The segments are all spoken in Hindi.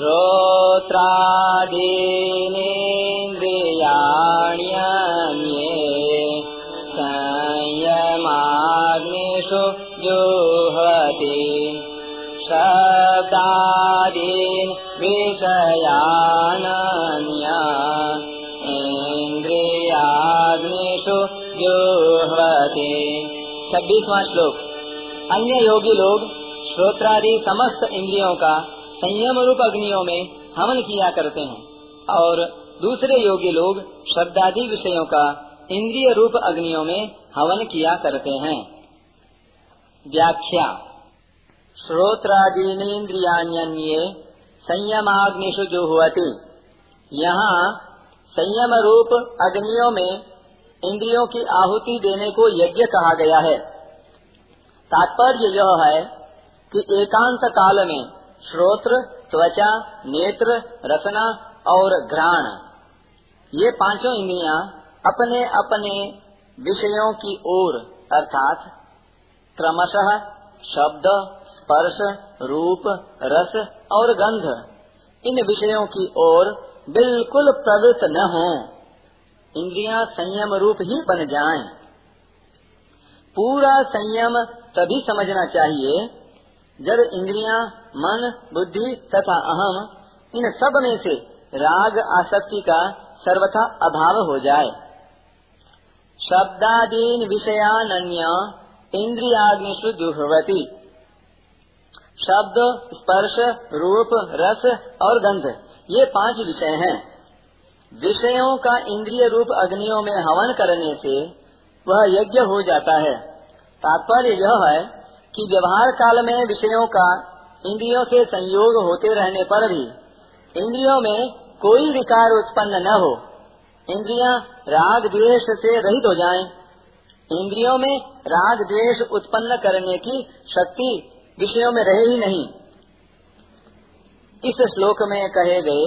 श्रोत्रादीनेन्द्रियाण्यन्ये संयमाग्निषु जुह्वति। शब्दादीन् विषयानन्या इंद्रियाग्निषु जुह्वति। छब्बीसवा श्लोक। अन्य योगी लोग श्रोत्रादि समस्त इंद्रियों का संयम रूप अग्नियों में हवन किया करते हैं। और दूसरे योगी लोग शब्दादि विषयों का इंद्रिय रूप अग्नियों में हवन किया करते हैं। व्याख्या। श्रोत्रादीनेन्द्रियाण्य संयमाग्निशु जुहवती। यहाँ संयम रूप अग्नियों में इंद्रियों की आहुति देने को यज्ञ कहा गया है। तात्पर्य यह है कि एकांत काल में श्रोत्र, त्वचा, नेत्र, रसना और घ्राण ये पाँचों इंद्रियाँ अपने अपने विषयों की ओर, अर्थात क्रमशः शब्द, स्पर्श, रूप, रस और गंध, इन विषयों की ओर बिल्कुल प्रवृत्त न हो इंद्रियाँ संयम रूप ही बन जाएँ। पूरा संयम तभी समझना चाहिए जब इंद्रियाँ, मन बुद्धि तथा अहम इन सब में से राग आसक्ति का सर्वथा अभाव हो जाए। शब्दादीन विषयान्य इंद्रियाग्निशु दुर्वती शब्द स्पर्श रूप रस और गंध ये पाँच विषय हैं। विषयों का इंद्रिय रूप अग्नियों में हवन करने से वह यज्ञ हो जाता है। तात्पर्य यह है कि व्यवहार काल में विषयों का इंद्रियों से संयोग होते रहने पर भी इंद्रियों में कोई विकार उत्पन्न न हो, इंद्रियाँ राग द्वेष से रहित हो जाएँ। इंद्रियों में राग द्वेष उत्पन्न करने की शक्ति विषयों में रहे ही नहीं इस श्लोक में कहे गए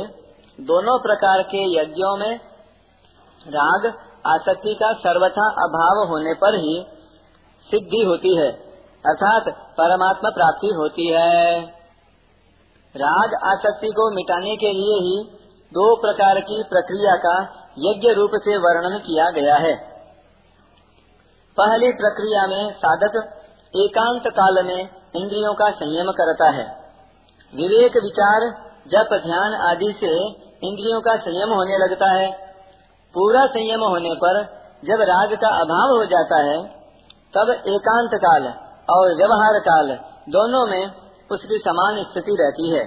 दोनों प्रकार के यज्ञों में राग आसक्ति का सर्वथा अभाव होने पर ही सिद्धि होती है अर्थात परमात्मा प्राप्ति होती है। राग आसक्ति को मिटाने के लिए ही दो प्रकार की प्रक्रिया का यज्ञ रूप से वर्णन किया गया है। पहली प्रक्रिया में साधक एकांत काल में इंद्रियों का संयम करता है। विवेक, विचार, जप, ध्यान आदि से इंद्रियों का संयम होने लगता है। पूरा संयम होने पर जब राग का अभाव हो जाता है, तब एकांत काल और व्यवहार काल दोनों में उसकी समान स्थिति रहती है।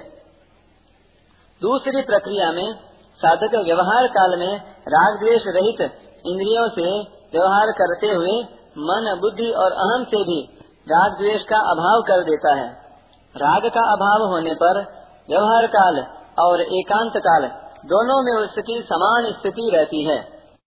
दूसरी प्रक्रिया में साधक व्यवहार काल में राग द्वेष रहित इंद्रियों से व्यवहार करते हुए मन, बुद्धि और अहम से भी राग द्वेष का अभाव कर देता है। राग का अभाव होने पर व्यवहार काल और एकांत काल दोनों में उसकी समान स्थिति रहती है।